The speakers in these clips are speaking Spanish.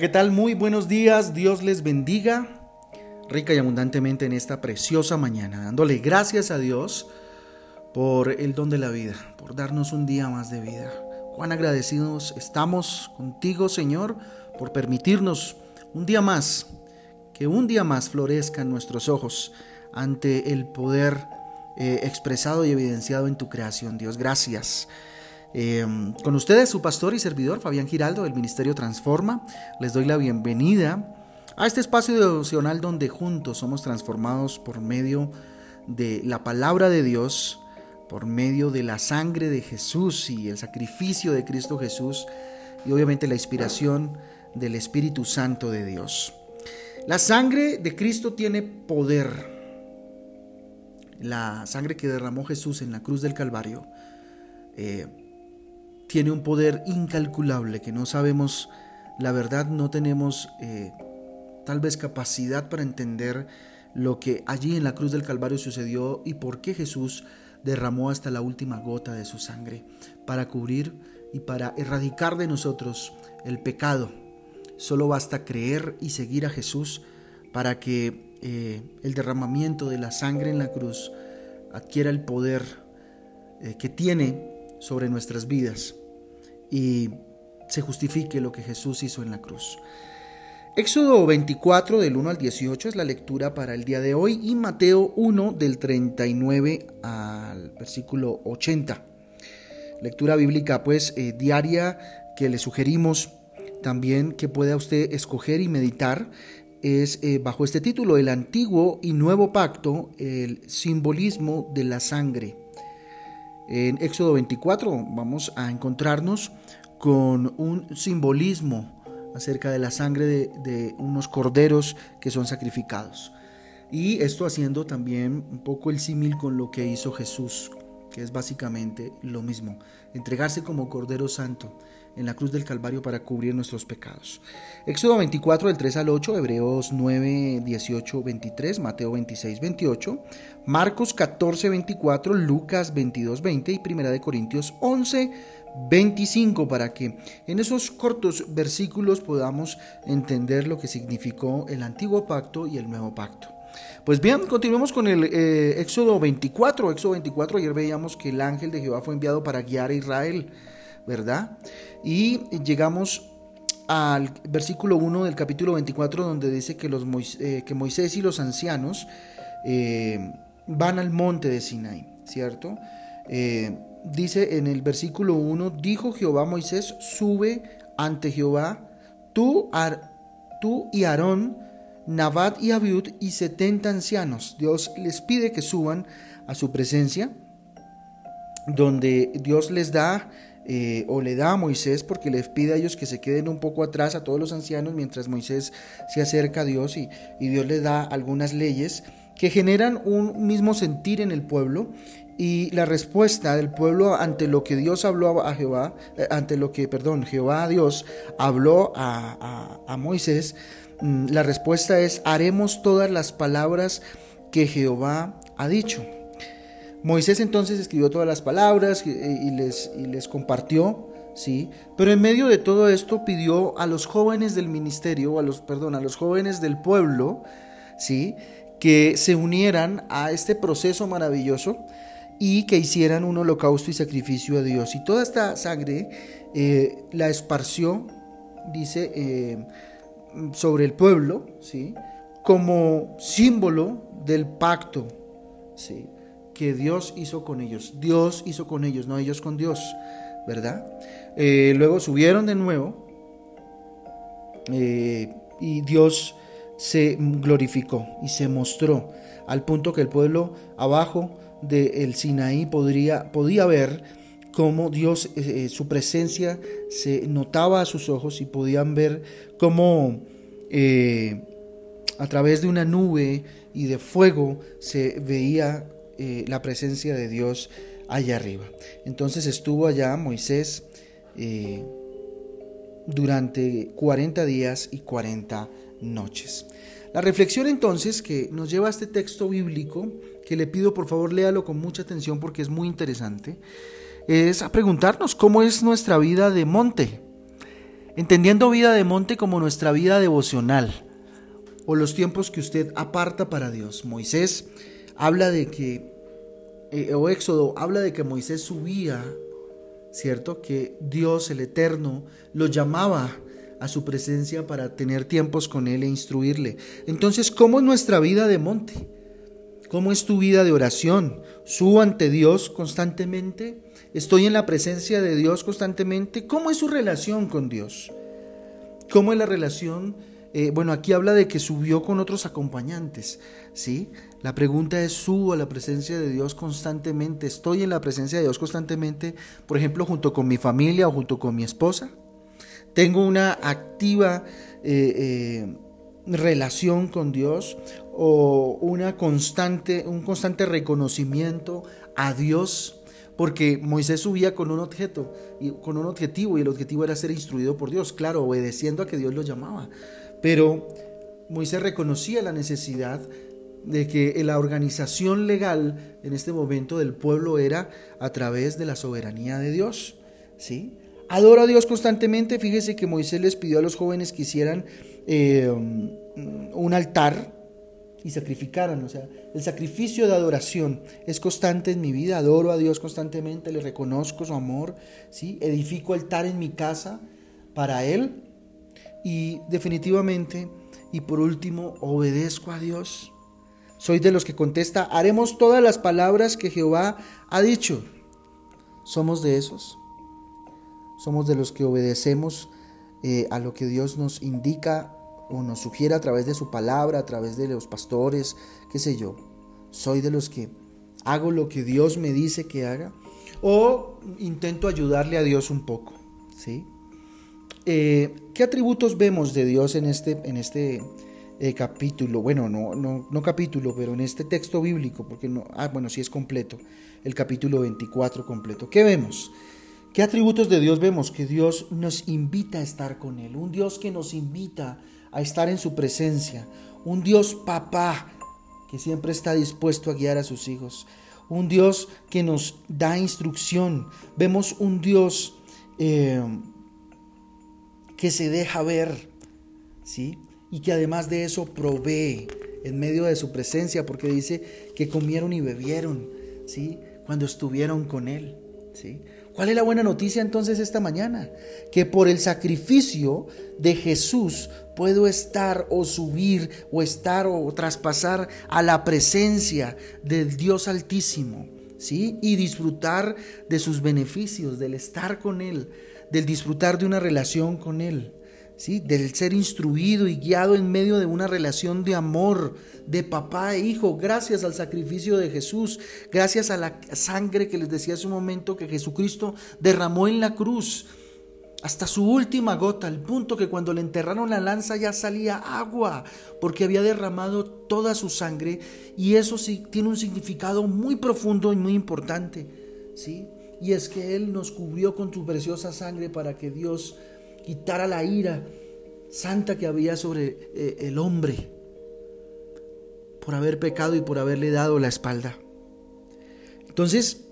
¿qué tal? Muy buenos días. Dios les bendiga rica y abundantemente en esta preciosa mañana, dándole gracias a Dios por el don de la vida, por darnos un día más de vida. Cuán agradecidos estamos contigo, Señor, por permitirnos un día más, que un día más florezcan nuestros ojos ante el poder eh, expresado y evidenciado en tu creación. Dios, gracias. Em, con ustedes, su pastor y servidor, Fabián Giraldo, del Ministerio Transforma. Les doy la bienvenida a este espacio devocional donde juntos somos transformados por medio de la palabra de Dios, por medio de la sangre de Jesús y el sacrificio de Cristo Jesús y obviamente la inspiración del Espíritu Santo de Dios. La sangre de Cristo tiene poder. La sangre que derramó Jesús en la cruz del Calvario eh, tiene un poder incalculable que no sabemos, la verdad no tenemos eh, tal vez capacidad para entender lo que allí en la cruz del Calvario sucedió y por qué Jesús derramó hasta la última gota de su sangre para cubrir y para erradicar de nosotros el pecado. Solo basta creer y seguir a Jesús para que eh, el derramamiento de la sangre en la cruz adquiera el poder eh, que tiene sobre nuestras vidas y se justifique lo que Jesús hizo en la cruz. Éxodo 24 del 1 al 18 es la lectura para el día de hoy y Mateo 1 del 39 al versículo 80. Lectura bíblica pues eh, diaria que le sugerimos también que pueda usted escoger y meditar es eh, bajo este título, el antiguo y nuevo pacto, el simbolismo de la sangre. En Éxodo 24 vamos a encontrarnos con un simbolismo acerca de la sangre de, unos corderos que son sacrificados. Y esto haciendo también un poco el símil con lo que hizo Jesús, que es básicamente lo mismo, entregarse como Cordero Santo en la cruz del Calvario para cubrir nuestros pecados. Éxodo 24 del 3 al 8, Hebreos 9, 18, 23, Mateo 26, 28, Marcos 14, 24, Lucas 22, 20 y Primera de Corintios 11, 25 para que en esos cortos versículos podamos entender lo que significó el antiguo pacto y el nuevo pacto. Pues bien, continuemos con el eh, Éxodo 24. Éxodo 24, ayer veíamos que el ángel de Jehová fue enviado para guiar a Israel, ¿verdad? Y llegamos al versículo 1 del capítulo 24 donde dice que, los eh, que Moisés y los ancianos eh, van al monte de Sinai, ¿cierto? dice en el versículo 1, dijo Jehová Moisés, sube ante Jehová, tú, tú y Aarón, Nabat y Abiud y setenta ancianos. Dios les pide que suban a su presencia, donde Dios les da eh, o le da a Moisés porque les pide a ellos que se queden un poco atrás a todos los ancianos mientras Moisés se acerca a Dios y, Dios les da algunas leyes que generan un mismo sentir en el pueblo y la respuesta del pueblo ante lo que Dios habló a Jehová, eh, ante lo que, perdón, Jehová a Dios habló a, a, Moisés, mm, la respuesta es, haremos todas las palabras que Jehová ha dicho. Moisés entonces escribió todas las palabras y, les, compartió, ¿sí? Pero en medio de todo esto pidió a los jóvenes del ministerio, a los, perdón, a los jóvenes del pueblo, ¿sí? Que se unieran a este proceso maravilloso y que hicieran un holocausto y sacrificio a Dios. Y toda esta sangre eh, la esparció, dice, eh, sobre el pueblo, ¿sí? como símbolo del pacto ¿sí? Que Dios hizo con ellos. Dios hizo con ellos, no ellos con Dios, ¿verdad? Eh, luego subieron de nuevo y Dios se glorificó y se mostró al punto que el pueblo abajo del Sinaí podría, podía ver cómo Dios, eh, eh, su presencia se notaba a sus ojos y podían ver cómo eh, a través de una nube y de fuego se veía la presencia de Dios allá arriba. Entonces estuvo allá Moisés durante 40 días y 40 noches. La reflexión entonces que nos lleva a este texto bíblico, que le pido por favor léalo con mucha atención porque es muy interesante, es a preguntarnos cómo es nuestra vida de monte. entendiendo vida de monte como nuestra vida devocional o los tiempos que usted aparta para Dios. Moisés habla de que, eh, o Éxodo habla de que Moisés subía, ¿cierto? Que Dios, el Eterno, lo llamaba a su presencia para tener tiempos con Él e instruirle. Entonces, ¿cómo es nuestra vida de monte? ¿Cómo es tu vida de oración? ¿Subo ante Dios constantemente? ¿Estoy en la presencia de Dios constantemente? ¿Cómo es su relación con Dios? ¿Cómo es la relación? Eh, bueno, aquí habla de que subió con otros acompañantes, ¿sí? La pregunta es, ¿subo a la presencia de Dios constantemente? ¿Estoy en la presencia de Dios constantemente, por ejemplo, junto con mi familia o junto con mi esposa? ¿Tengo una activa eh, eh, relación con Dios o una constante, un constante reconocimiento a Dios? porque Moisés subía con un objeto con un objetivo y el objetivo era ser instruido por Dios, claro, obedeciendo a que Dios lo llamaba. Pero Moisés reconocía la necesidad de que la organización legal en este momento del pueblo era a través de la soberanía de Dios, ¿sí? Adora a Dios constantemente. Fíjese que Moisés les pidió a los jóvenes que hicieran eh, un altar y sacrificaran. O sea, el sacrificio de adoración es constante en mi vida. Adoro a Dios constantemente, le reconozco su amor. ¿sí? Edifico altar en mi casa para Él. Y definitivamente, y por último, obedezco a Dios. Soy de los que contesta, haremos todas las palabras que Jehová ha dicho. Somos de esos. Somos de los que obedecemos eh, a lo que Dios nos indica o nos sugiere a través de su palabra, a través de los pastores, qué sé yo. Soy de los que hago lo que Dios me dice que haga o intento ayudarle a Dios un poco, ¿sí? Eh, ¿Qué atributos vemos de Dios en este, en este eh, capítulo? Bueno, no, no, no, capítulo, pero en este texto bíblico, porque no, ah, bueno, sí es completo, el capítulo 24 completo. ¿Qué vemos? ¿Qué atributos de Dios vemos? Que Dios nos invita a estar con Él, un Dios que nos invita a estar en su presencia, un Dios papá que siempre está dispuesto a guiar a sus hijos, un Dios que nos da instrucción, vemos un Dios eh, que se deja ver, ¿sí? Y que además de eso provee en medio de su presencia, porque dice que comieron y bebieron, ¿sí? Cuando estuvieron con Él, ¿sí? ¿Cuál es la buena noticia entonces esta mañana? Que por el sacrificio de Jesús puedo estar o subir o estar o traspasar a la presencia del Dios Altísimo, ¿sí? Y disfrutar de sus beneficios, del estar con Él, del disfrutar de una relación con Él. Del ser instruido y guiado en medio de una relación de amor de papá e hijo, gracias al sacrificio de Jesús, gracias a la sangre que les decía hace un momento que Jesucristo derramó en la cruz hasta su última gota, al punto que cuando le enterraron la lanza ya salía agua, porque había derramado toda su sangre y eso sí tiene un significado muy profundo y muy importante, ¿sí? Y es que Él nos cubrió con su preciosa sangre para que Dios quitara la ira santa que había sobre eh, el hombre por haber pecado y por haberle dado la espalda. Entonces,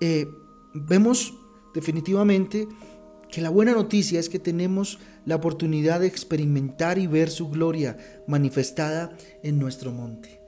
eh, vemos definitivamente que la buena noticia es que tenemos la oportunidad de experimentar y ver su gloria manifestada en nuestro monte.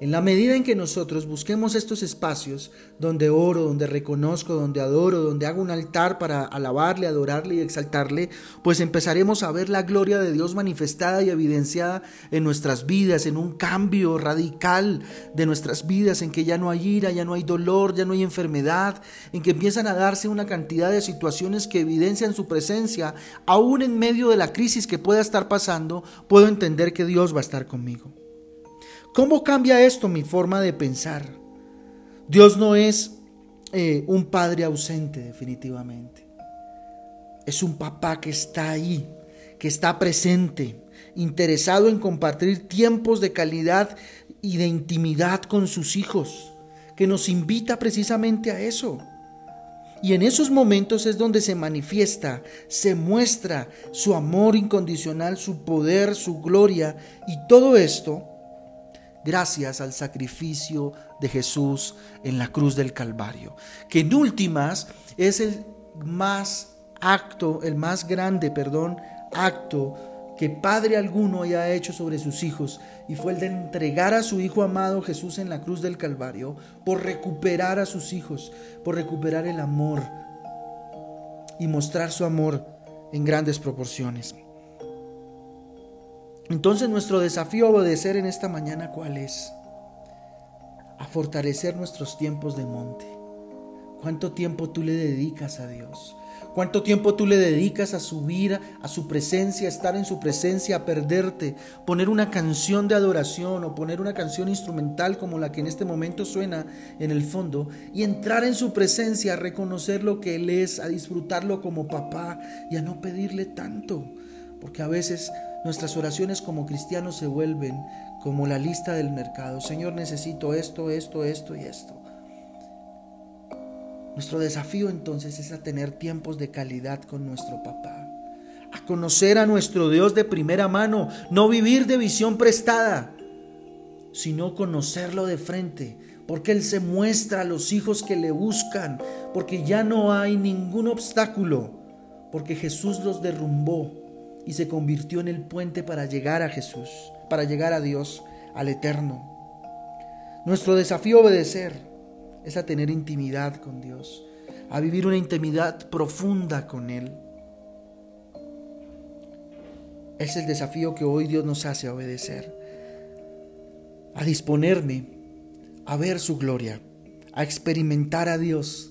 En la medida en que nosotros busquemos estos espacios donde oro, donde reconozco, donde adoro, donde hago un altar para alabarle, adorarle y exaltarle, pues empezaremos a ver la gloria de Dios manifestada y evidenciada en nuestras vidas, en un cambio radical de nuestras vidas, en que ya no hay ira, ya no hay dolor, ya no hay enfermedad, en que empiezan a darse una cantidad de situaciones que evidencian su presencia, aún en medio de la crisis que pueda estar pasando, puedo entender que Dios va a estar conmigo. ¿Cómo cambia esto mi forma de pensar? Dios no es eh, un padre ausente definitivamente. Es un papá que está ahí, que está presente, interesado en compartir tiempos de calidad y de intimidad con sus hijos, que nos invita precisamente a eso. Y en esos momentos es donde se manifiesta, se muestra su amor incondicional, su poder, su gloria y todo esto gracias al sacrificio de Jesús en la cruz del Calvario, que en últimas es el más acto, el más grande, perdón, acto que padre alguno haya hecho sobre sus hijos, y fue el de entregar a su Hijo amado Jesús en la cruz del Calvario, por recuperar a sus hijos, por recuperar el amor y mostrar su amor en grandes proporciones. Entonces nuestro desafío a obedecer en esta mañana, ¿cuál es? A fortalecer nuestros tiempos de monte. ¿Cuánto tiempo tú le dedicas a Dios? ¿Cuánto tiempo tú le dedicas a subir a su presencia, a estar en su presencia, a perderte, poner una canción de adoración o poner una canción instrumental como la que en este momento suena en el fondo y entrar en su presencia, a reconocer lo que Él es, a disfrutarlo como papá y a no pedirle tanto? Porque a veces nuestras oraciones como cristianos se vuelven como la lista del mercado. Señor, necesito esto, esto, esto y esto. Nuestro desafío entonces es a tener tiempos de calidad con nuestro papá, a conocer a nuestro Dios de primera mano, no vivir de visión prestada, sino conocerlo de frente, porque Él se muestra a los hijos que le buscan, porque ya no hay ningún obstáculo, porque Jesús los derrumbó y se convirtió en el puente para llegar a Jesús, para llegar a Dios, al eterno. Nuestro desafío obedecer es a tener intimidad con Dios, a vivir una intimidad profunda con Él. Es el desafío que hoy Dios nos hace obedecer, a disponerme a ver su gloria, a experimentar a Dios.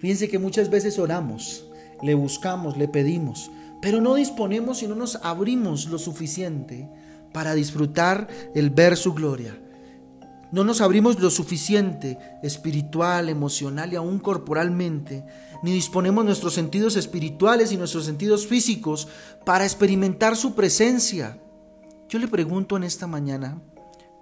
Fíjense que muchas veces oramos, le buscamos, le pedimos, pero no disponemos y no nos abrimos lo suficiente para disfrutar el ver su gloria no nos abrimos lo suficiente espiritual, emocional y aún corporalmente, ni disponemos nuestros sentidos espirituales y nuestros sentidos físicos para experimentar su presencia. Yo le pregunto en esta mañana,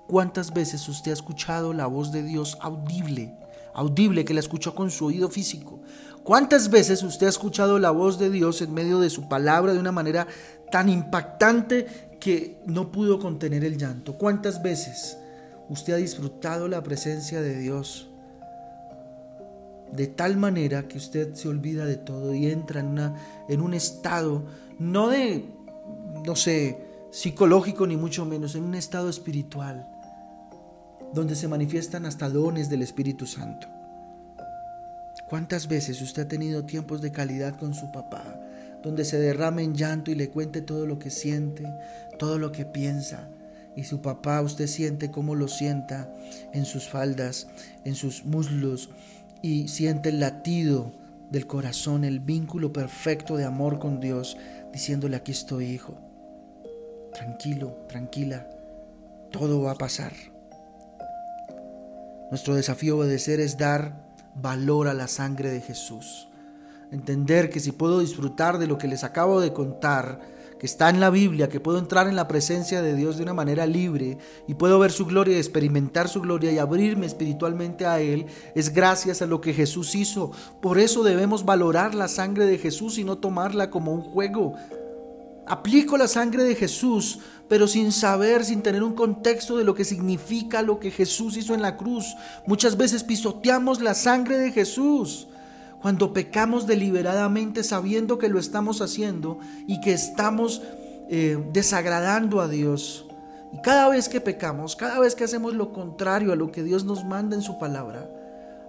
¿cuántas veces usted ha escuchado la voz de Dios audible? Audible que la escuchó con su oído físico. ¿Cuántas veces usted ha escuchado la voz de Dios en medio de su palabra de una manera tan impactante que no pudo contener el llanto? ¿Cuántas veces? usted ha disfrutado la presencia de Dios de tal manera que usted se olvida de todo y entra en, una, en un estado, no de, no sé, psicológico ni mucho menos, en un estado espiritual, donde se manifiestan hasta dones del Espíritu Santo. ¿Cuántas veces usted ha tenido tiempos de calidad con su papá, donde se derrame en llanto y le cuente todo lo que siente, todo lo que piensa, y su papá usted siente cómo lo sienta en sus faldas, en sus muslos y siente el latido del corazón, el vínculo perfecto de amor con Dios, diciéndole aquí estoy hijo, tranquilo, tranquila, todo va a pasar. Nuestro desafío obedecer es dar valor a la sangre de Jesús. Entender que si puedo disfrutar de lo que les acabo de contar, que está en la Biblia, que puedo entrar en la presencia de Dios de una manera libre y puedo ver su gloria experimentar su gloria y abrirme espiritualmente a Él, es gracias a lo que Jesús hizo. Por eso debemos valorar la sangre de Jesús y no tomarla como un juego. Aplico la sangre de Jesús, pero sin saber, sin tener un contexto de lo que significa lo que Jesús hizo en la cruz. Muchas veces pisoteamos la sangre de Jesús cuando pecamos deliberadamente sabiendo que lo estamos haciendo y que estamos eh, desagradando a Dios. Y cada vez que pecamos, cada vez que hacemos lo contrario a lo que Dios nos manda en su palabra,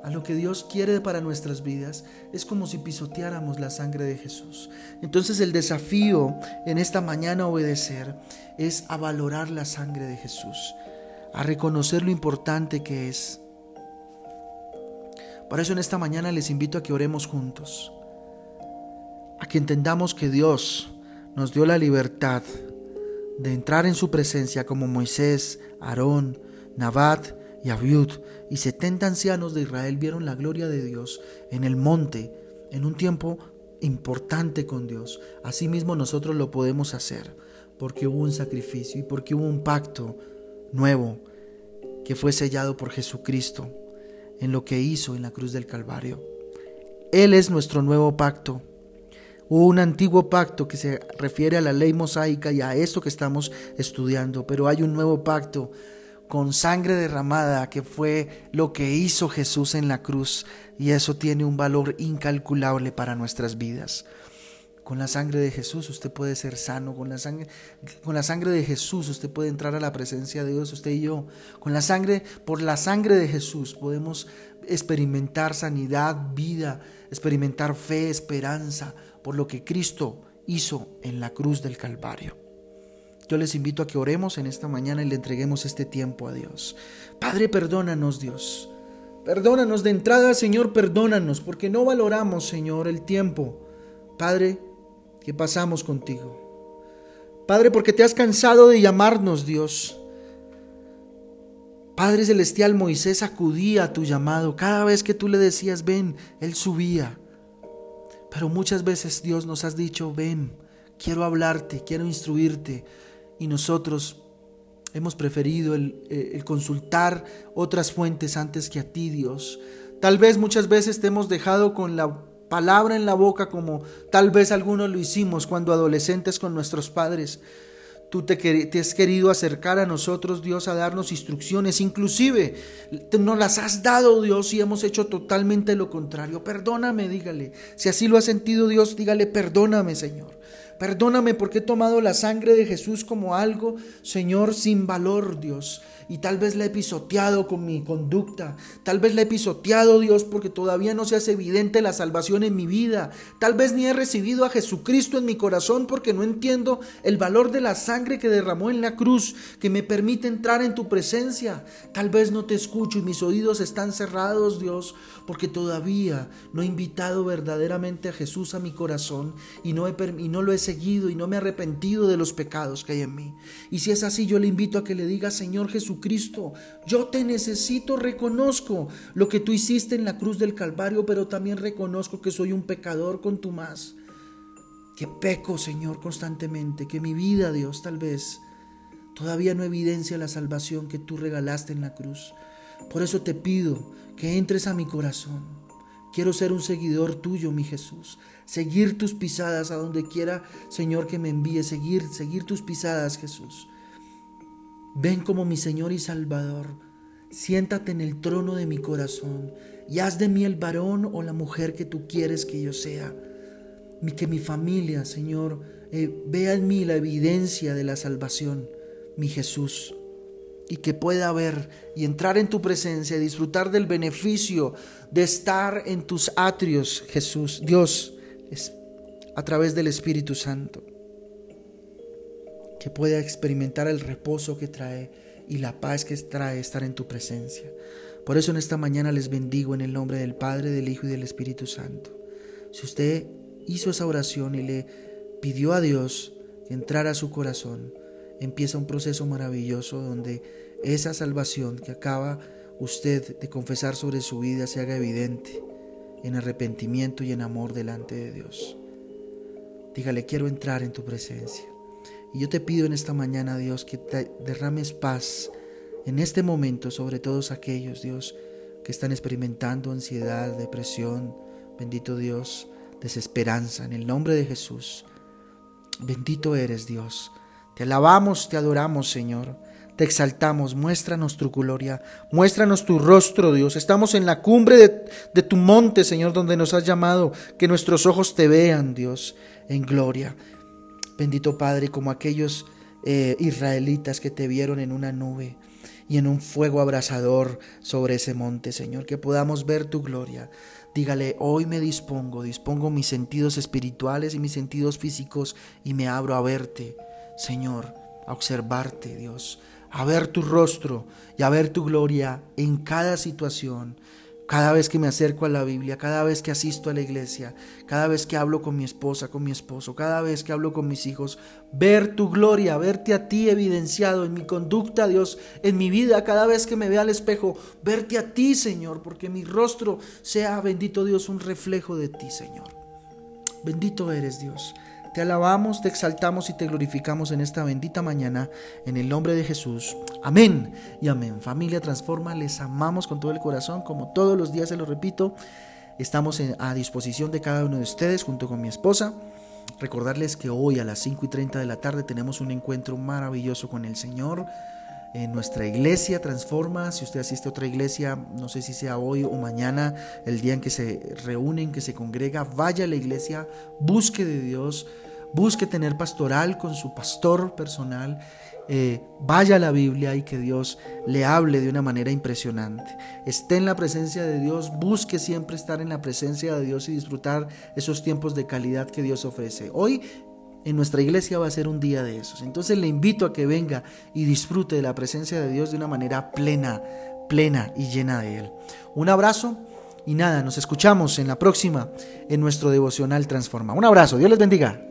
a lo que Dios quiere para nuestras vidas, es como si pisoteáramos la sangre de Jesús. Entonces el desafío en esta mañana obedecer es a valorar la sangre de Jesús, a reconocer lo importante que es por eso en esta mañana les invito a que oremos juntos, a que entendamos que Dios nos dio la libertad de entrar en su presencia como Moisés, Aarón, Nabat y Abiud y setenta ancianos de Israel vieron la gloria de Dios en el monte en un tiempo importante con Dios. Asimismo nosotros lo podemos hacer porque hubo un sacrificio y porque hubo un pacto nuevo que fue sellado por Jesucristo en lo que hizo en la cruz del Calvario. Él es nuestro nuevo pacto. Hubo un antiguo pacto que se refiere a la ley mosaica y a esto que estamos estudiando, pero hay un nuevo pacto con sangre derramada que fue lo que hizo Jesús en la cruz y eso tiene un valor incalculable para nuestras vidas. Con la sangre de Jesús usted puede ser sano, con la sangre con la sangre de Jesús usted puede entrar a la presencia de Dios, usted y yo. Con la sangre por la sangre de Jesús podemos experimentar sanidad, vida, experimentar fe, esperanza por lo que Cristo hizo en la cruz del Calvario. Yo les invito a que oremos en esta mañana y le entreguemos este tiempo a Dios. Padre, perdónanos, Dios. Perdónanos de entrada, Señor, perdónanos, porque no valoramos, Señor, el tiempo. Padre, que pasamos contigo. Padre, porque te has cansado de llamarnos, Dios. Padre Celestial, Moisés acudía a tu llamado. Cada vez que tú le decías, ven, él subía. Pero muchas veces Dios nos has dicho, ven, quiero hablarte, quiero instruirte. Y nosotros hemos preferido el, eh, el, consultar otras fuentes antes que a ti, Dios. Tal vez muchas veces te hemos dejado con la palabra en la boca como tal vez algunos lo hicimos cuando adolescentes con nuestros padres. Tú te, te, has querido acercar a nosotros, Dios, a darnos instrucciones. Inclusive nos las has dado, Dios, y hemos hecho totalmente lo contrario. Perdóname, dígale. Si así lo ha sentido Dios, dígale, perdóname, Señor. Perdóname porque he tomado la sangre de Jesús como algo, Señor, sin valor, Dios y tal vez la he pisoteado con mi conducta, tal vez la he pisoteado Dios porque todavía no se hace evidente la salvación en mi vida, tal vez ni he recibido a Jesucristo en mi corazón porque no entiendo el valor de la sangre que derramó en la cruz, que me permite entrar en tu presencia, tal vez no te escucho y mis oídos están cerrados Dios porque todavía no he invitado verdaderamente a Jesús a mi corazón y no, he, no lo he seguido y no me he arrepentido de los pecados que hay en mí. Y si es así, yo le invito a que le diga, Señor Jesús, Cristo, yo te necesito, reconozco lo que tú hiciste en la cruz del Calvario, pero también reconozco que soy un pecador con tu más, que peco, Señor, constantemente, que mi vida, Dios, tal vez todavía no evidencia la salvación que tú regalaste en la cruz. Por eso te pido que entres a mi corazón. Quiero ser un seguidor tuyo, mi Jesús. Seguir tus pisadas a donde quiera, Señor, que me envíe. Seguir, seguir tus pisadas, Jesús. Ven como mi Señor y Salvador. Siéntate en el trono de mi corazón y haz de mí el varón o la mujer que tú quieres que yo sea. Que mi familia, Señor, eh, vea en mí la evidencia de la salvación, mi Jesús. Y que pueda ver y entrar en tu presencia y disfrutar del beneficio de estar en tus atrios, Jesús, Dios, a través del Espíritu Santo que pueda experimentar el reposo que trae y la paz que trae estar en tu presencia. Por eso en esta mañana les bendigo en el nombre del Padre, del Hijo y del Espíritu Santo. Si usted hizo esa oración y le pidió a Dios que entrara a su corazón, empieza un proceso maravilloso donde esa salvación que acaba usted de confesar sobre su vida se haga evidente en arrepentimiento y en amor delante de Dios. Dígale, quiero entrar en tu presencia. Y yo te pido en esta mañana, Dios, que te derrames paz en este momento sobre todos aquellos, Dios, que están experimentando ansiedad, depresión, bendito Dios, desesperanza, en el nombre de Jesús. Bendito eres, Dios. Te alabamos, te adoramos, Señor. Te exaltamos, muéstranos tu gloria, muéstranos tu rostro, Dios. Estamos en la cumbre de, de, tu monte, Señor, donde nos has llamado, que nuestros ojos te vean, Dios, en gloria. Bendito Padre, como aquellos eh, israelitas que te vieron en una nube y en un fuego abrasador sobre ese monte, Señor, que podamos ver tu gloria. Dígale, hoy me dispongo, dispongo mis sentidos espirituales y mis sentidos físicos y me abro a verte, Señor, a observarte, Dios, a ver tu rostro y a ver tu gloria en cada situación, cada vez que me acerco a la Biblia, cada vez que asisto a la iglesia, cada vez que hablo con mi esposa, con mi esposo, cada vez que hablo con mis hijos, ver tu gloria, verte a ti evidenciado en mi conducta, Dios, en mi vida, cada vez que me vea al espejo, verte a ti, Señor, porque mi rostro sea, bendito Dios, un reflejo de ti, Señor. Bendito eres, Dios. Te alabamos, te exaltamos y te glorificamos en esta bendita mañana, en el nombre de Jesús. Amén y amén. Familia Transforma, les amamos con todo el corazón, como todos los días se lo repito. Estamos a disposición de cada uno de ustedes junto con mi esposa. Recordarles que hoy a las 5 y 30 de la tarde tenemos un encuentro maravilloso con el Señor. Nuestra iglesia Transforma. Si usted asiste a otra iglesia, no sé si sea hoy o mañana, el día en que se reúnen, que se congrega, vaya a la iglesia, busque de Dios, busque tener pastoral con su pastor personal. Eh, vaya a la Biblia y que Dios le hable de una manera impresionante. Esté en la presencia de Dios, busque siempre estar en la presencia de Dios y disfrutar esos tiempos de calidad que Dios ofrece. Hoy en nuestra iglesia va a ser un día de esos. Entonces le invito a que venga y disfrute de la presencia de Dios de una manera plena, plena y llena de Él. Un abrazo y nada, nos escuchamos en la próxima en nuestro devocional Transforma. Un abrazo, Dios les bendiga.